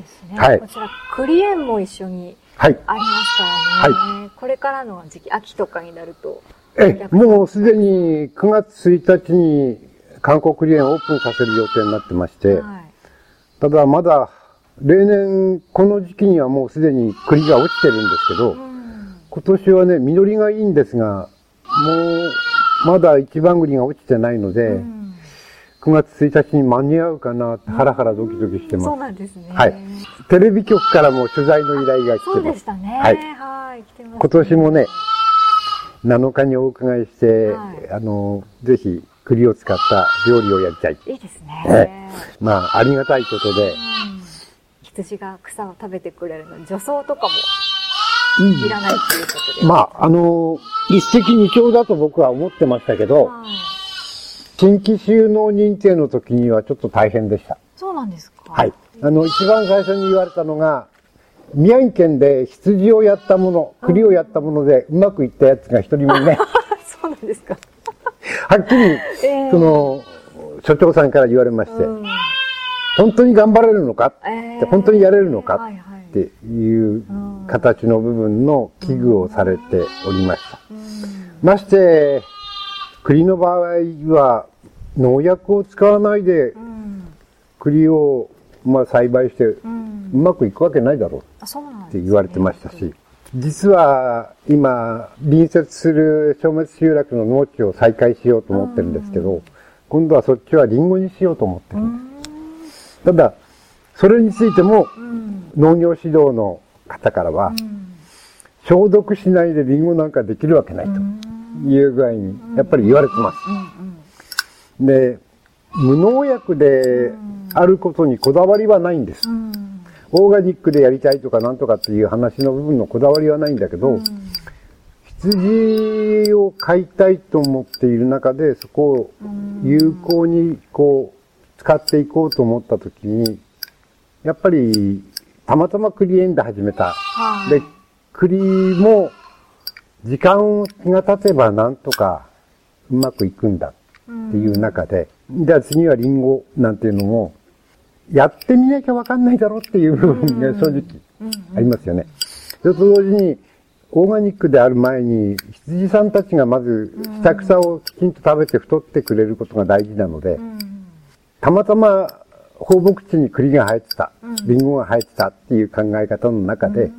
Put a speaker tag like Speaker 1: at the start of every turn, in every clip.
Speaker 1: ですね。
Speaker 2: はい
Speaker 1: こちら、栗園も一緒に
Speaker 2: はい。
Speaker 1: ありますからね。これからの時期、秋とかになると。
Speaker 2: え、もうすでに9月1日に韓国栗園オープンさせる予定になってまして、
Speaker 1: はい。
Speaker 2: ただまだ例年この時期にはもうすでに栗が落ちてるんですけど、
Speaker 1: うん。
Speaker 2: 今年はね、実りがいいんですが、もうまだ一番栗が落ちてないので、
Speaker 1: うん
Speaker 2: 9月1日に間に合うかなハラハラドキドキしてます。
Speaker 1: そうなんですね。
Speaker 2: はいテレビ局からも取材の依頼が来
Speaker 1: そう
Speaker 2: てます。
Speaker 1: でしたね。
Speaker 2: はい
Speaker 1: はい。来てます、
Speaker 2: 今年もね、7日にお伺いして、
Speaker 1: はい
Speaker 2: あの、ぜひ栗を使った料理をやりたい。
Speaker 1: いいですね。
Speaker 2: えまあ、ありがたいことで、
Speaker 1: うん羊が草を食べてくれるので、除草とかも
Speaker 2: うん
Speaker 1: いらないっていうことで。
Speaker 2: まあ、あの、一石二鳥だと僕は思ってましたけど、
Speaker 1: はい。
Speaker 2: 新規収納認定の時にはちょっと大変でした。
Speaker 1: そうなんですか。
Speaker 2: はい。あの、一番最初に言われたのが、宮城県で羊をやったもの、栗をやったものでうまくいったやつが一人もいない。
Speaker 1: そうなんですか。
Speaker 2: はっきり、
Speaker 1: ええ
Speaker 2: その、所長さんから言われまして、
Speaker 1: うん。
Speaker 2: 本当に頑張れるのか？
Speaker 1: ええ
Speaker 2: で本当にやれるのか？
Speaker 1: はいはい。
Speaker 2: っていう形の部分の危惧をされておりました。
Speaker 1: うん。
Speaker 2: まして、栗の場合は農薬を使わないで
Speaker 1: うん。
Speaker 2: 栗をまあ栽培してう
Speaker 1: うん
Speaker 2: まくいくわけないだろうって言われてましたし、実は今隣接する消滅集落の農地を再開しようと思ってるんですけど、今度はそっちはリンゴにしようと思ってる。ん。です。ただ、それについても
Speaker 1: うん。
Speaker 2: 農業指導の方からは、
Speaker 1: うん。
Speaker 2: 消毒しないでリンゴなんかできるわけないという具合に、やっぱり言われてます。で、無農薬であることにこだわりはないんです。
Speaker 1: うん
Speaker 2: オーガニックでやりたいとかなんとかっていう話の部分のこだわりはないんだけど、羊を飼いたいと思っている中で、そこを有効にこう、使っていこうと思ったときに、やっぱり、たまたまクリエンで始めた。
Speaker 1: はい
Speaker 2: で、栗も、時間が経てばなんとかうまくいくんだっていう中で、じゃあ次はリンゴなんていうのも、やってみなきゃわかんないだろうっていう部分が正直ありますよね。それと同時に、オーガニックである前に、羊さんたちがまず下草をきちんと食べて太ってくれることが大事なので、たまたま放牧地に栗が生えてた、リンゴが生えてたっていう考え方の中で、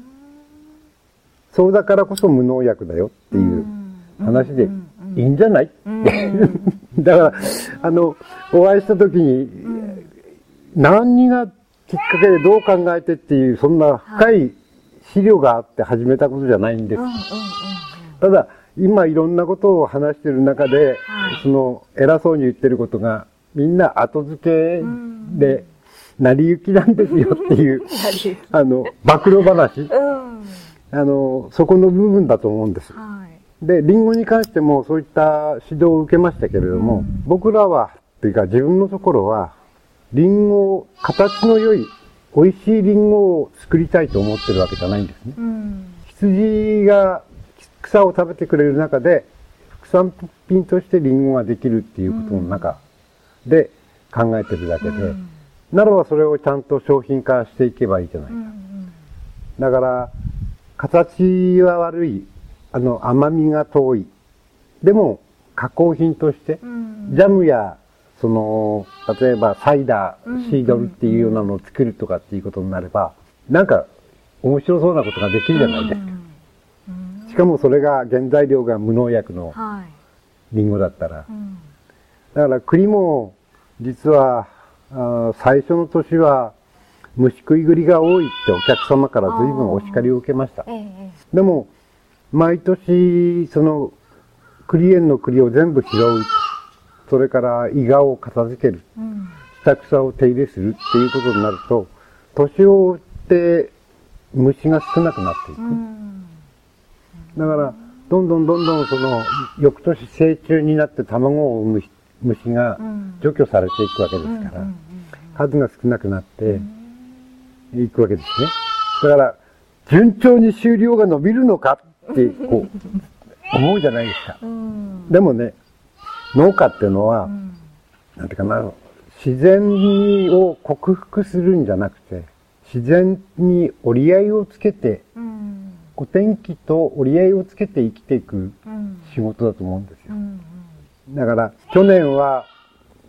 Speaker 2: そうだからこそ無農薬だよっていう話でいいんじゃない？って。だから、あの、お会いした時に、何がきっかけでどう考えてっていう、そんな深い資料があって始めたことじゃないんです。ただ、今いろんなことを話してる中で、
Speaker 1: はい。
Speaker 2: その偉そうに言ってることが、みんな後付けで、成り行きなんですよっていう、あの、暴露話、
Speaker 1: うん
Speaker 2: あの、そこの部分だと思うんです。
Speaker 1: はい
Speaker 2: で、リンゴに関してもそういった指導を受けましたけれども、僕らは、っていうか自分のところは、リンゴ、形の良い、美味しいリンゴを作りたいと思ってるわけじゃないんですね。
Speaker 1: うん
Speaker 2: 羊が草を食べてくれる中で、副産品としてリンゴができるっていうことの中で考えてるだけで、ならばそれをちゃんと商品化していけばいいじゃないか。だから、形は悪い、あの、甘みが遠い。でも、加工品として、ジャムや、その、例えばサイダー、シードルっていうようなのを作るとかっていうことになれば、なんか、面白そうなことができるじゃないですか。しかもそれが原材料が無農薬の
Speaker 1: はい。
Speaker 2: リンゴだったら。
Speaker 1: うん。
Speaker 2: だから栗も、実は、最初の年は、虫食い栗が多いってお客様から随分お叱りを受けました。
Speaker 1: ええ
Speaker 2: でも、毎年、その、栗園の栗を全部拾う。それから、伊賀を片付ける。
Speaker 1: うん
Speaker 2: 下草を手入れするっていうことになると、年を追って虫が少なくなっていく。
Speaker 1: うん
Speaker 2: だから、どんどんどんどんその、翌年成虫になって卵を産む虫が
Speaker 1: ん
Speaker 2: 除去されていくわけですから、数が少なくなっていくわけですね。だから、順調に収量が伸びるのかって、こう、思うじゃないですか。
Speaker 1: うん
Speaker 2: でもね、農家っていうのは、なんていうかな、自然を克服するんじゃなくて、自然に折り合いをつけて、
Speaker 1: うん
Speaker 2: お天気と折り合いをつけて生きていく
Speaker 1: うん
Speaker 2: 仕事だと思うんですよ。
Speaker 1: うん
Speaker 2: だから、去年は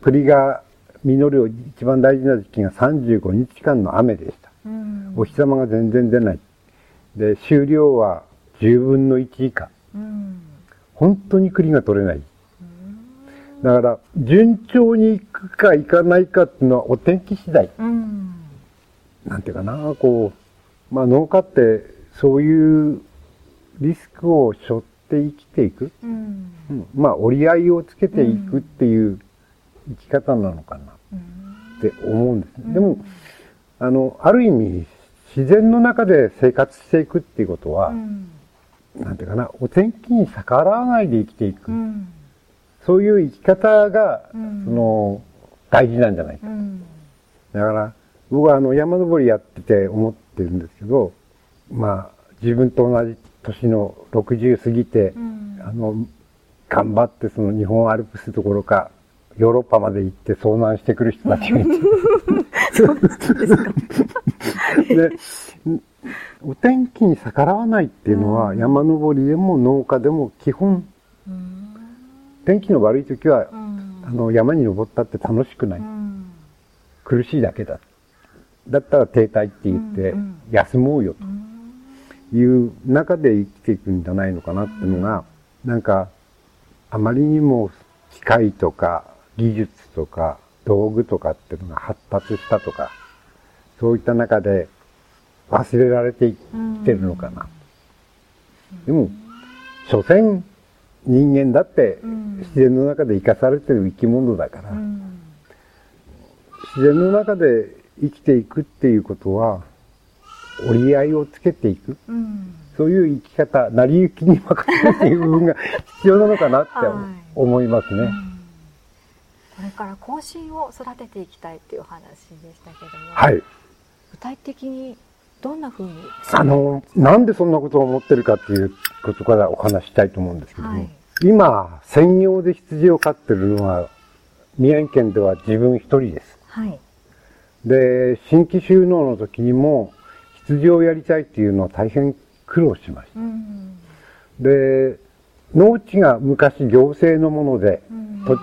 Speaker 2: 栗が実る一番大事な時期が35日間の雨でした。
Speaker 1: うん
Speaker 2: お日様が全然出ない。で、収量は10分の1以下。
Speaker 1: うん
Speaker 2: 本当に栗が取れない。だから、順調に行くか行かないかっていうのはお天気次第。
Speaker 1: うん
Speaker 2: なんていうかな、こう、まあ農家ってそういうリスクを背負って生きていく。
Speaker 1: うん
Speaker 2: うんまあ折り合いをつけていくっていう生き方なのかなって思うんですね。でも、あの、ある意味、自然の中で生活していくっていうことは、
Speaker 1: うん
Speaker 2: なんていうかな、お天気に逆らわないで生きていく。
Speaker 1: うん
Speaker 2: そういう生き方が、
Speaker 1: うん
Speaker 2: その、大事なんじゃないか。
Speaker 1: うん
Speaker 2: だから、僕はあの、山登りやってて思ってるんですけど、まあ、自分と同じ年の60過ぎて、
Speaker 1: うん
Speaker 2: あの、頑張ってその日本アルプスどころか、ヨーロッパまで行って遭難してくる人たちがいて。で、お天気に逆らわないっていうのは、
Speaker 1: うん。
Speaker 2: 山登りでも農家でも基本、
Speaker 1: うん。
Speaker 2: 天気の悪い時は、
Speaker 1: うん。
Speaker 2: あの、山に登ったって楽しくない。
Speaker 1: うん。
Speaker 2: 苦しいだけだ。だったら停滞って言って休もうよ
Speaker 1: うん。
Speaker 2: という中で生きていくんじゃないのかなっていうのが、なんか、あまりにも機械とか技術とか道具とかっていうのが発達したとか、そういった中で忘れられていってるのかな。でも、所詮人間だって
Speaker 1: うん
Speaker 2: 自然の中で生かされてる生き物だから、
Speaker 1: うん
Speaker 2: 自然の中で生きていくっていうことは、折り合いをつけていく。
Speaker 1: うん
Speaker 2: そういう生き方、成り行きに任せるっていう部分が必要なのかなって
Speaker 1: はい
Speaker 2: 思いますね。
Speaker 1: これから後進を育てていきたいっていうお話でしたけども、
Speaker 2: はい。
Speaker 1: 具体的にどんな風に
Speaker 2: あの、なんでそんなことを思ってるかっていうことからお話ししたいと思うんですけども、
Speaker 1: はい
Speaker 2: 今、専業で羊を飼ってるのは、宮城県では自分一人です。
Speaker 1: はい
Speaker 2: で、新規収納の時にも、羊をやりたいっていうのは大変苦労しました。
Speaker 1: うん
Speaker 2: で、農地が昔行政のもので、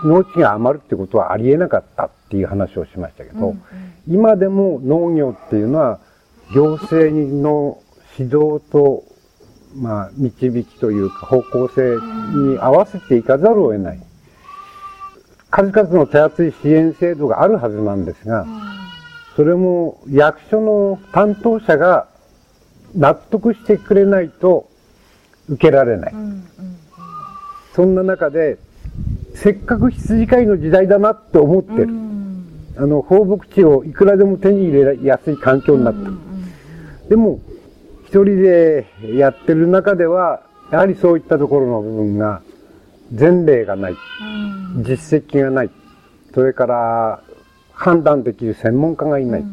Speaker 2: 農地が余るってことはありえなかったっていう話をしましたけど、
Speaker 1: うん
Speaker 2: 今でも農業っていうのは行政の指導と、まあ、導きというか方向性に合わせていかざるを得ない。数々の手厚い支援制度があるはずなんですが、それも役所の担当者が納得してくれないと受けられない。
Speaker 1: うんうん
Speaker 2: そんな中で、せっかく羊飼いの時代だなって思ってる。
Speaker 1: うん
Speaker 2: あの、放牧地をいくらでも手に入れやすい環境になってる。でも、一人でやってる中では、やはりそういったところの部分が、前例がない。
Speaker 1: うん
Speaker 2: 実績がない。それから、判断できる専門家がいない。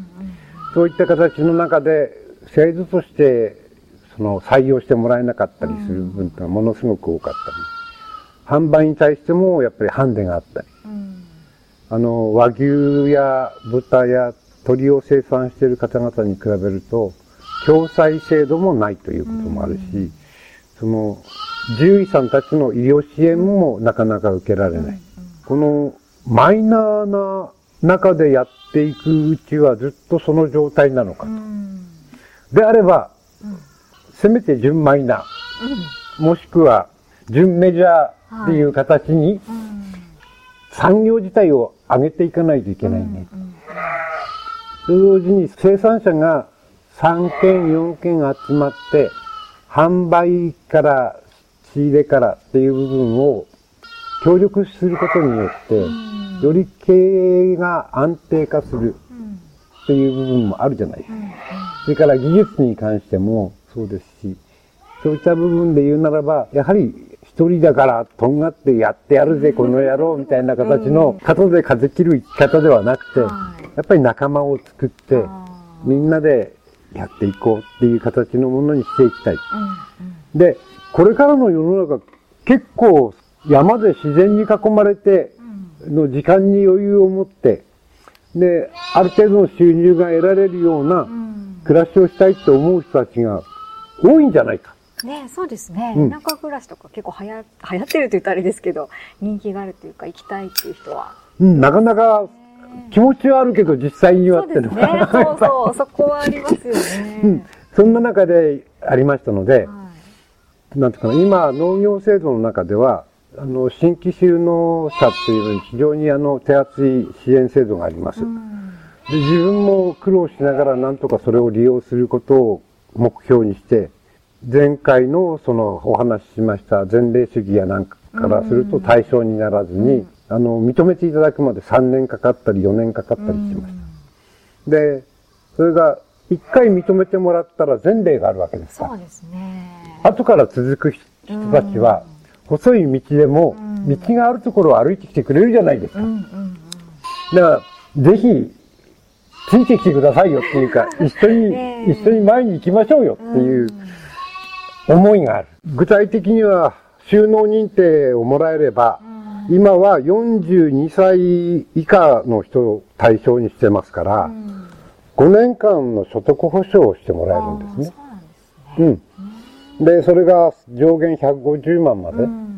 Speaker 2: そういった形の中で、制度として、その、採用してもらえなかったりする部分ってのはものすごく多かったり。販売に対しても、やっぱりハンデがあったり。
Speaker 1: うん
Speaker 2: あの、和牛や豚や鳥を生産している方々に比べると、共済制度もないということもあるし、その、獣医さんたちの医療支援もなかなか受けられない。この、マイナーな中でやっていくうちはずっとその状態なのか
Speaker 1: う。ん
Speaker 2: であれば、せめて準マイナー、もしくは準メジャーっていう形に産業自体を上げていかないといけないね。と同時に生産者が3件、4件集まって、販売から仕入れからっていう部分を協力することによって、より経営が安定化するっていう部分もあるじゃない。ですか。それから技術に関してもそうですし、そういった部分で言うならば、やはり一人だからとんがってやってやるぜ、この野郎みたいな形の肩で風切る生き方ではなくて、
Speaker 1: はい。
Speaker 2: やっぱり仲間を作って、
Speaker 1: あ
Speaker 2: みんなでやっていこうっていう形のものにしていきたい。で、これからの世の中、結構山で自然に囲まれて、の時間に余裕を持って、で、ある程度の収入が得られるような
Speaker 1: うん。
Speaker 2: 暮らしをしたいと思う人たちが多いんじゃないか。
Speaker 1: ねそうですね。
Speaker 2: うん
Speaker 1: 田舎暮らしとか結構流行流行ってると言ったらあれですけど、人気があるというか、行きたいっていう人は。
Speaker 2: うん、なかなか気持ちはあるけど実際には
Speaker 1: そう
Speaker 2: っていうの
Speaker 1: ですね。
Speaker 2: が、
Speaker 1: そうそう、そこはありますよ
Speaker 2: うん
Speaker 1: ね。
Speaker 2: そんな中でありましたので、
Speaker 1: はい
Speaker 2: なんていうかな、今農業制度の中では、あの、新規就農者っていうのに非常にあの、手厚い支援制度があります。で、
Speaker 1: うん
Speaker 2: 自分も苦労しながらなんとかそれを利用することを目標にして、前回のそのお話ししました前例主義やなんかからすると対象にならずに、あの、認めていただくまで3年かかったり4年かかったりしました。で、それが1回認めてもらったら前例があるわけですから。
Speaker 1: そうですね。
Speaker 2: 後から続く人たちは、細い道でも、道があるところを歩いてきてくれるじゃないですか。だから、ぜひ、ついてきてくださいよっていうか、一緒に、
Speaker 1: ええ
Speaker 2: 一緒に前に行きましょうよっていう思いがある。具体的には、収納認定をもらえれば、今は42歳以下の人を対象にしてますから、5年間の所得保障をしてもらえるんですね。
Speaker 1: そう。
Speaker 2: うん。で、それが上限150万まで。
Speaker 1: うん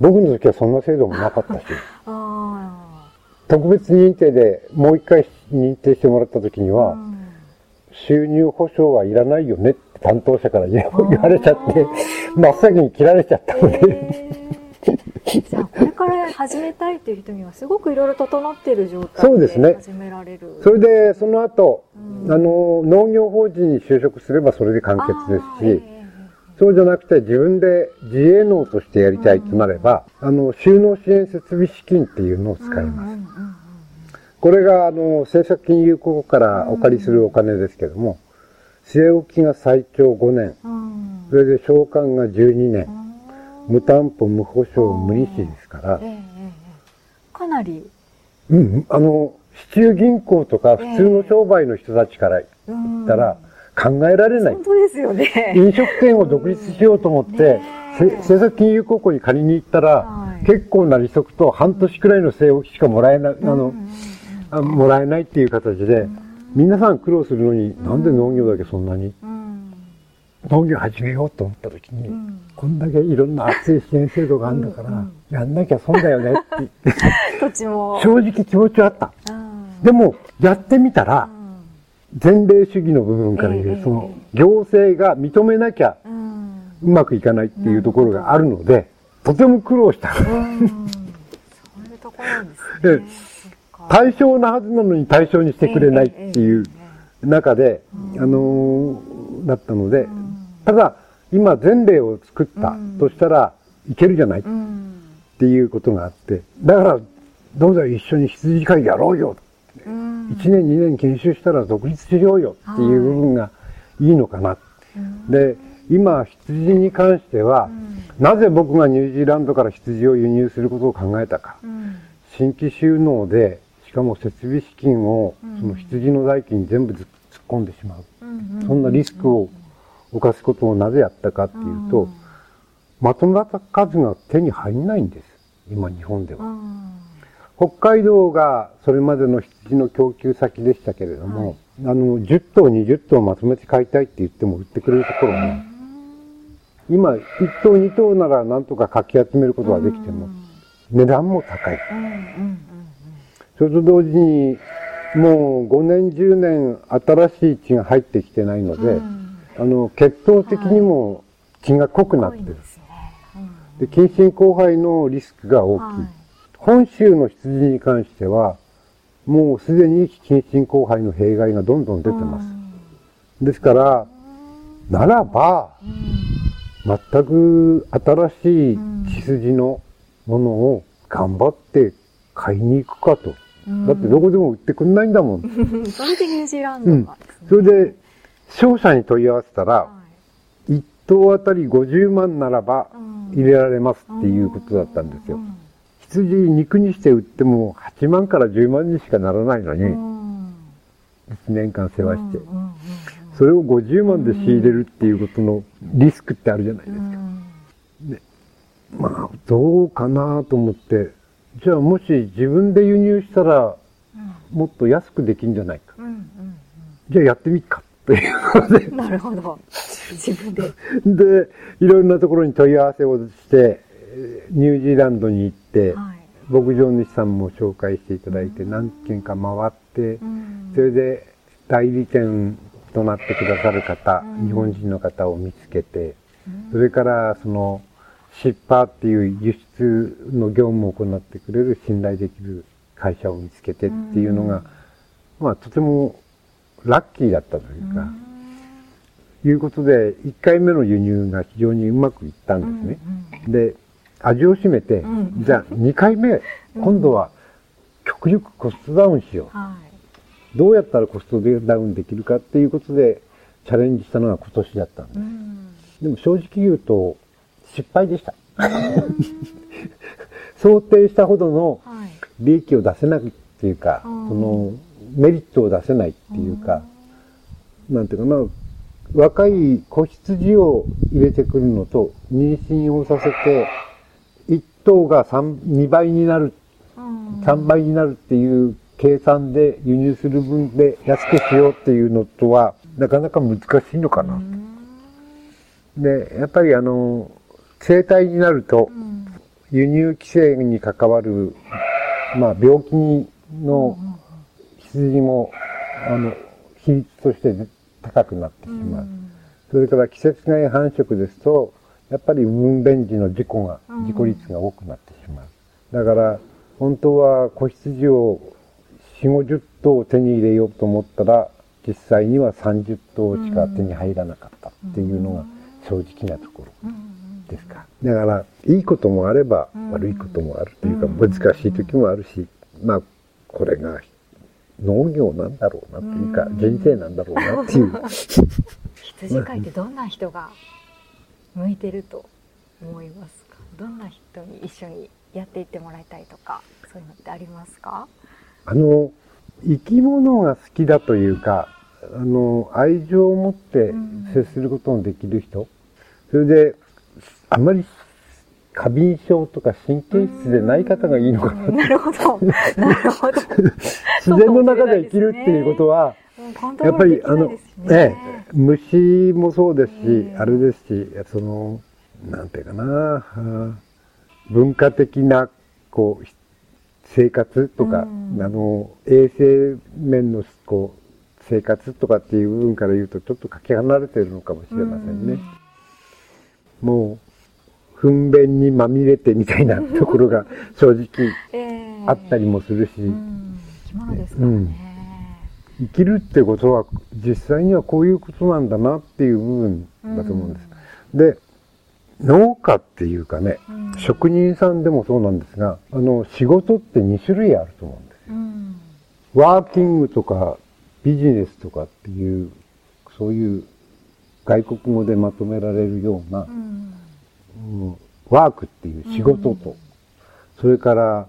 Speaker 2: 僕の時はそんな制度もなかったし、
Speaker 1: あ
Speaker 2: 特別認定でもう一回認定してもらった時に
Speaker 1: あ。
Speaker 2: は、
Speaker 1: うん
Speaker 2: 収入保障はいらないよねって担当者から言われちゃって、真っ先に切られちゃったので、
Speaker 1: えーじゃあこれから始めたいっていう人にはすごくいろいろ整っている状態
Speaker 2: ですね。
Speaker 1: で始められる。
Speaker 2: それでその後、
Speaker 1: うん。
Speaker 2: あの、農業法人に就職すればそれで完結ですし、そうじゃなくて自分で自営農としてやりたいとなれば、あの、収納支援設備資金っていうのを使います。
Speaker 1: うんうんうん
Speaker 2: これが、あの、政策金融公庫からお借りするお金ですけども、据え置きが最長5年、
Speaker 1: うん。
Speaker 2: それで償還が12年、
Speaker 1: うん。
Speaker 2: 無担保、無保証、無利子ですから。
Speaker 1: かなり、
Speaker 2: うん、あの、市中銀行とか普通の商売の人たちから言
Speaker 1: うん
Speaker 2: ったら考えられない。
Speaker 1: 本。当ですよね。
Speaker 2: 飲食店を独立しようと思って政策金融公庫に借りに行ったら、
Speaker 1: はい。
Speaker 2: 結構な利息と半年くらいの据え置きしかもらえない、あの、あもらえないっていう形で、皆さん苦労するのに、なんで農業だけそんなに、
Speaker 1: うん。
Speaker 2: 農業始めようと思った時に、
Speaker 1: ん。
Speaker 2: こんだけいろんな熱い支援制度があるんだから、
Speaker 1: うんうん。
Speaker 2: やんなきゃ損だよねって。言って。正直気持ちはあった。
Speaker 1: うん。
Speaker 2: でも、やってみたら
Speaker 1: う、ん。
Speaker 2: 前例主義の部分から言う、
Speaker 1: ええ
Speaker 2: その、行政が認めなきゃ
Speaker 1: う
Speaker 2: まくいかないっていうところがあるので、とても苦労した。
Speaker 1: うん。そういうところなんですね。
Speaker 2: 対象なはずなのに対象にしてくれないっていう中で、あのーだったので、ただ、今前例を作ったとしたらいけるじゃないっ
Speaker 1: うん。
Speaker 2: ていうことがあって、だから、どうぞ一緒に羊飼いやろうよ。
Speaker 1: うん。
Speaker 2: 1年2年研修したら独立しようよっていう部分がい。いのかな。で、今羊に関しては、なぜ僕がニュージーランドから羊を輸入することを考えたか。
Speaker 1: うん。
Speaker 2: 新規収納で、しかも設備資金をその羊の代金に全部ず突っ込んでしまう。
Speaker 1: うん
Speaker 2: そんなリスクを犯すことをなぜやったかっていうと、まとまった数が手に入んないんです。今日本では。
Speaker 1: うん
Speaker 2: 北海道がそれまでの羊の供給先でしたけれども、あの、10頭、20頭まとめて買いたいって言っても売ってくれるところも、今、1頭、2頭ならなんとかかき集めることができても、値段も高い。
Speaker 1: うんうん
Speaker 2: それと同時に、もう5年、10年新しい血が入ってきてないので、
Speaker 1: うん
Speaker 2: あの、血統的にも血が濃くなってる。
Speaker 1: で、
Speaker 2: 近親交配のリスクが大きい。
Speaker 1: はい
Speaker 2: 本州の羊に関しては、もうすでに近親交配の弊害がどんどん出てます。ですから、ならば、全く新しい血筋のものを頑張って買いに行くかと。だってどこでも売ってくんないんだもん。
Speaker 1: う んそれでニュージーラン
Speaker 2: うん
Speaker 1: ドがですね。
Speaker 2: それで、商社に問い合わせたら、
Speaker 1: はい
Speaker 2: 1頭あたり50万ならば
Speaker 1: うん
Speaker 2: 入れられますっていうことだったんですよ
Speaker 1: う。ん
Speaker 2: 羊肉にして売っても8万から10万にしかならないのに、
Speaker 1: うん
Speaker 2: 1年間世話して
Speaker 1: う。んうんうん
Speaker 2: それを50万で仕入れるっていうことのリスクってあるじゃないですか。まあ、どうかなと思って、じゃあもし自分で輸入したらもっと安くできんじゃないか。
Speaker 1: うんうん
Speaker 2: じゃあやってみっかっということで。
Speaker 1: なるほど。自分で。
Speaker 2: で、いろんなところに問い合わせをして、ニュージーランドに行って、
Speaker 1: はい。
Speaker 2: 牧場主さんも紹介していただいて、何軒か回って
Speaker 1: う、ん
Speaker 2: それで代理店となってくださる方、
Speaker 1: うん
Speaker 2: 日本人の方を見つけて、それからそのシッパーっていう輸出の業務を行ってくれる信頼できる会社を見つけてっていうのが、まあとてもラッキーだったというか、いうことで、1回目の輸入が非常にうまくいったんですね。で、味を占めて、
Speaker 1: うん
Speaker 2: じゃあ2回目、今度は極力コストダウンしよう。
Speaker 1: はい。
Speaker 2: どうやったらコストダウンできるかっていうことでチャレンジしたのが今年だったんです。
Speaker 1: うん。
Speaker 2: でも正直言うと失敗でした。想定したほどの
Speaker 1: はい。
Speaker 2: 利益を出せないっていうか、
Speaker 1: うん
Speaker 2: そのメリットを出せないっていうか、なんていうかな、若い子羊を入れてくるのと妊娠をさせて、1頭が3、2倍になる
Speaker 1: うん。
Speaker 2: 3倍になるっていう計算で輸入する分で安くしようっていうのとは、なかなか難しいのかな。で、やっぱりあの、生体になると
Speaker 1: う、ん。
Speaker 2: 輸入規制に関わる、まあ病気の羊も、あの、比率として高くなってしまう。それから季節外繁殖ですと、やっぱり分娩時の事故が、
Speaker 1: うん
Speaker 2: 事故率が多くなってしまう。だから、本当は子羊を4、50頭手に入れようと思ったら、実際には30頭しか手に入らなかったっていうのが正直なところですか。だから、いいこともあれば
Speaker 1: うん
Speaker 2: 悪いこともあるという
Speaker 1: うん
Speaker 2: か、難しい時もあるし、まあ、これが農業なんだろうなというか、
Speaker 1: うん
Speaker 2: 人生なんだろうなっていう。
Speaker 1: 羊飼いってどんな人が向いてると思いますか？どんな人に一緒にやっていってもらいたいとかそういうのってありますか？
Speaker 2: あの、生き物が好きだというか、あの、愛情を持って接することのできる人。それで、あまり過敏症とか神経質でない方がいいのかな。
Speaker 1: なるほど。なるほど。
Speaker 2: 自然の中で生きるっていうことは、
Speaker 1: もうコント
Speaker 2: やっぱりあの、ええ、虫もそうですし、
Speaker 1: ええ
Speaker 2: あれですし、その、なんていうかな、文化的な、こう、生活とか、
Speaker 1: うん。
Speaker 2: あの、衛生面の、こう、生活とかっていう部分から言うと、ちょっとかけ離れてるのかもしれませんね。もう、糞便にまみれてみたいなところが正直
Speaker 1: ええ。
Speaker 2: あったりもするし、
Speaker 1: うん。生き物ですからね、
Speaker 2: 生きるってことは実際にはこういうことなんだなっていう部分だと思うんです。で、農家っていうかね、
Speaker 1: うん。
Speaker 2: 職人さんでもそうなんですが、あの、仕事って2種類あると思うんですよ。
Speaker 1: うん。
Speaker 2: ワーキングとかビジネスとかっていう、そういう外国語でまとめられるような
Speaker 1: う、ん
Speaker 2: うんワークっていう仕事と、それから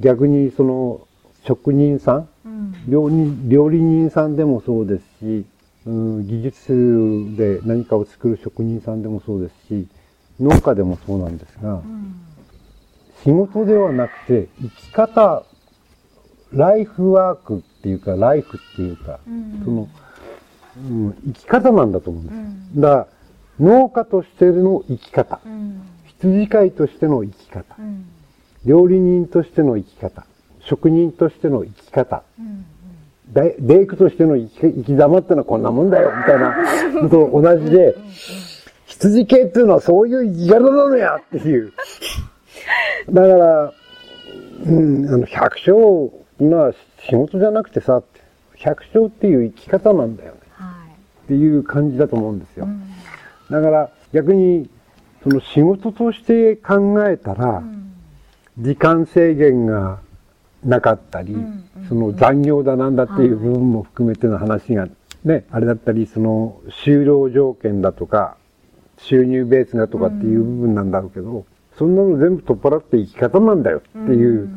Speaker 2: 逆にその職人さん、
Speaker 1: うん。
Speaker 2: 料理人さんでもそうですし、うん、技術で何かを作る職人さんでもそうですし、農家でもそうなんですが
Speaker 1: う、ん。
Speaker 2: 仕事ではなくて生き方、ライフワークっていうか、ライフっていうか、
Speaker 1: うん。
Speaker 2: その、うん、生き方なんだと思うんです。
Speaker 1: うん。
Speaker 2: だから、農家としての生き方、
Speaker 1: うん。
Speaker 2: 羊飼いとしての生き方、
Speaker 1: うん。
Speaker 2: 料理人としての生き方、職人としての生き方、デイクとしての生き生き様ってのはこんなもんだよ、みたいなのと同じで、羊系っていうのはそういう生き方なのやっていう。だから、うん、あの、百姓が仕事じゃなくてさ、百姓っていう生き方なんだよね。
Speaker 1: はい。
Speaker 2: っていう感じだと思うんですよ。
Speaker 1: うん
Speaker 2: だから逆に、その仕事として考えたら、
Speaker 1: うん。
Speaker 2: 時間制限がなかったり、
Speaker 1: ん
Speaker 2: その残業だなんだっていう部分も含めての話がね、あれだったり、その就労条件だとか、収入ベースがとかっていう部分なんだろうけど、そんなの全部取っ払って生き方なんだよっていう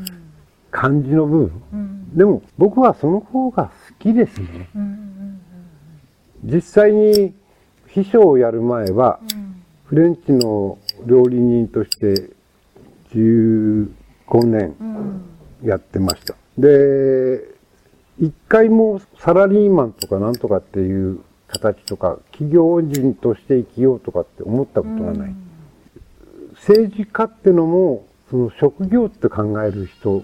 Speaker 2: 感じの部分。
Speaker 1: うん。
Speaker 2: でも僕はその方が好きですね。実際に秘書をやる前は、フレンチの料理人として15年やってました。で、一回もサラリーマンとかなんとかっていう形とか、企業人として生きようとかって思ったことがない。政治家ってのも、その職業って考える人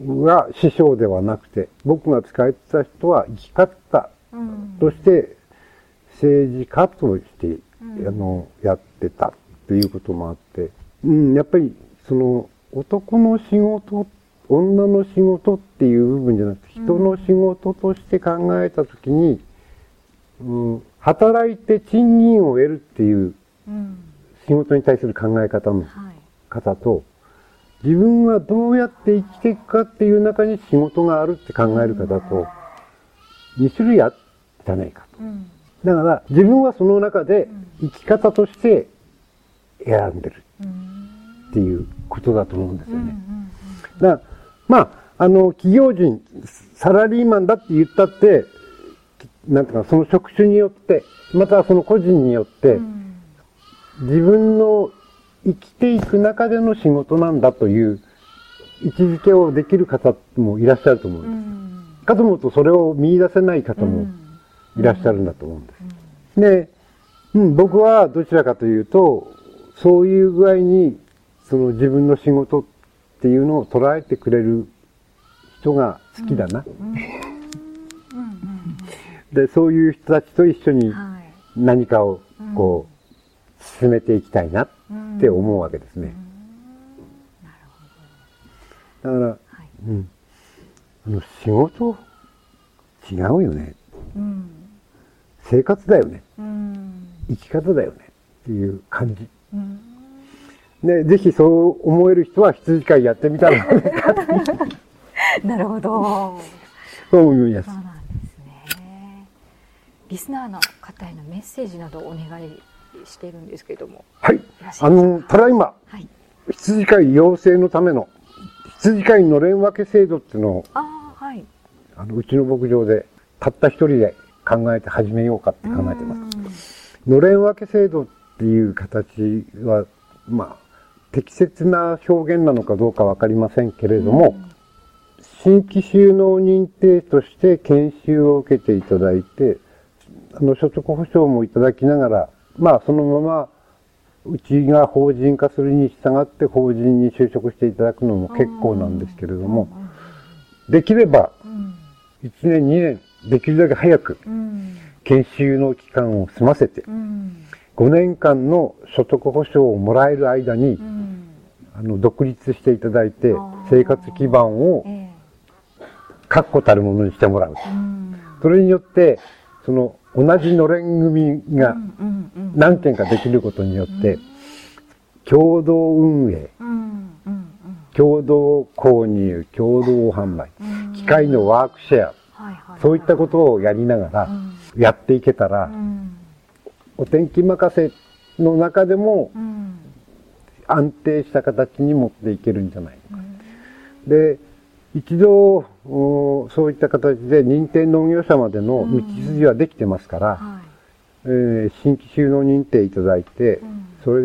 Speaker 2: が師匠ではなくて、僕が使えてた人は生き方として政治家として、あの、やってたっていうこともあって、うん、やっぱりその男の仕事、女の仕事っていう部分じゃなくて、人の仕事として考えたときに、うん、働いて賃金を得るっていう仕事に対する考え方の方と、自分はどうやって生きていくかっていう中に仕事があるって考える方と、2種類あったじゃないかと。だから自分はその中で生き方として選んでるっていうことだと思うんですよね。だからまあ、あの、企業人、サラリーマンだって言ったって、なんていうか、その職種によって、またその個人によって、自分の生きていく中での仕事なんだという位置づけをできる方もいらっしゃると思うんです。かと思うとそれを見出せない方もいらっしゃるんだと思うんです。で、うん、僕はどちらかというと、そういう具合に、その自分の仕事っていうのを捉えてくれる人が好きだな。で、そういう人たちと一緒に何かをこう、進めていきたいなって思うわけですね。だから、はい、うん。あの、仕事、違うよね。うん、生活だよね、うん。生き方だよね。っていう感じ。うん、で、ぜひそう思える人は羊飼いやってみたら
Speaker 1: なるほど。
Speaker 2: そう思います。
Speaker 1: そうなんですね。リスナーの方へのメッセージなどお願いしてるんですけれども。
Speaker 2: はい。あの、ただいま、はい、羊飼い養成のための羊飼いのれん分け制度っていうのを、あはい、あのうちの牧場でたった一人で考えて始めようかって考えてます。のれん分け制度っていう形は、まあ、適切な表現なのかどうかわかりませんけれども、新規収納認定として研修を受けていただいて、あの、所得保障もいただきながら、まあ、そのまま、うちが法人化するに従って法人に就職していただくのも結構なんですけれども、できれば、1年、2年、できるだけ早く、研修の期間を済ませて、5年間の所得保障をもらえる間に、あの、独立していただいて、生活基盤を、確固たるものにしてもらう。それによって、その、同じのれん組が何件かできることによって、共同運営、共同購入、共同販売、機械のワークシェア、そういったことをやりながらやっていけたら、お天気任せの中でも安定した形に持っていけるんじゃないか。で、一度、そういった形で認定農業者までの道筋はできてますから、はい、えー、新規収納認定いただいて、うん、それ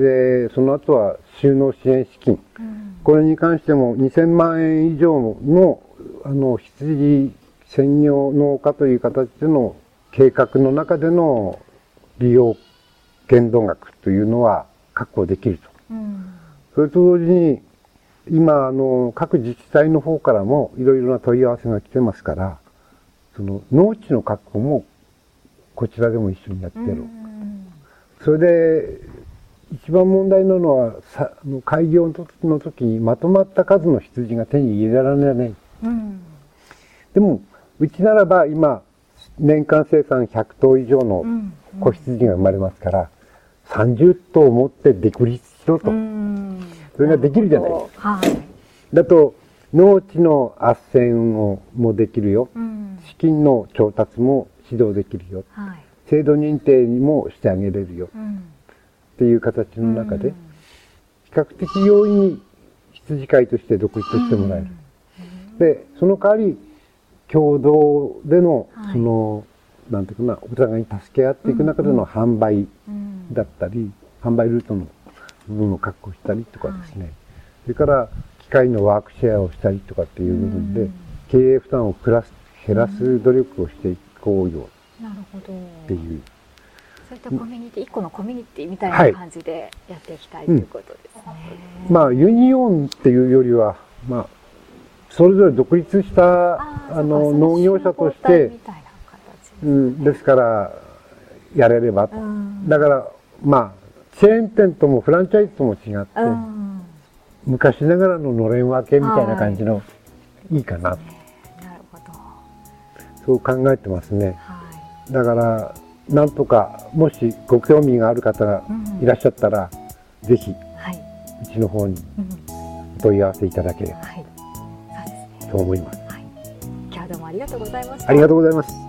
Speaker 2: で、その後は収納支援資金、うん、これに関しても2000万円以上の、あの、羊専業農家という形での計画の中での利用限度額というのは確保できると。うん、それと同時に、今、あの、各自治体の方からもいろいろな問い合わせが来てますから、その、農地の確保も、こちらでも一緒にやってる。それで、一番問題なのは、開業の時にまとまった数の羊が手に入れられない。うん、でも、うちならば今、年間生産100頭以上の子羊が生まれますから、30頭持って独立しろと。うん。それができるじゃない。ですか。はい、だと、農地の斡旋をもできるよ、うん、資金の調達も指導できるよ、はい、制度認定にもしてあげれるよ、うん、っていう形の中で、比較的容易に羊飼いとして独立してもらえる。で、その代わり、共同での、その、はい、なんていうかな、お互いに助け合っていく中での販売だったり、販売ルートの部分を確保したりとかですね、はい、それから機械のワークシェアをしたりとかっていう部分で、経営負担をプラス減らす努力をしていこうよ。
Speaker 1: なるほど。
Speaker 2: っていう。
Speaker 1: そういったコミュニティ、一個のコミュニティみたいな感じでやっていきたいということですね。
Speaker 2: まあ、ユニオンっていうよりは、まあ、それぞれ独立した、
Speaker 1: あ
Speaker 2: の、農業者としてうん、ですから、やれればと。
Speaker 1: うん
Speaker 2: だから、まあ、チェーン店ともフランチャイズとも違って、
Speaker 1: うん。
Speaker 2: 昔ながらののれん分けみたいな感じの、いいかな、
Speaker 1: なるほど。
Speaker 2: そう考えてますね。
Speaker 1: はい。
Speaker 2: だから、なんとか、もしご興味がある方がいらっしゃったら、ぜひ、
Speaker 1: はい。
Speaker 2: うちの方に
Speaker 1: うん。
Speaker 2: お問い合わせいただければ
Speaker 1: はい。
Speaker 2: と思います。
Speaker 1: はい。今日はどうもありがとうございました。
Speaker 2: ありがとうございます。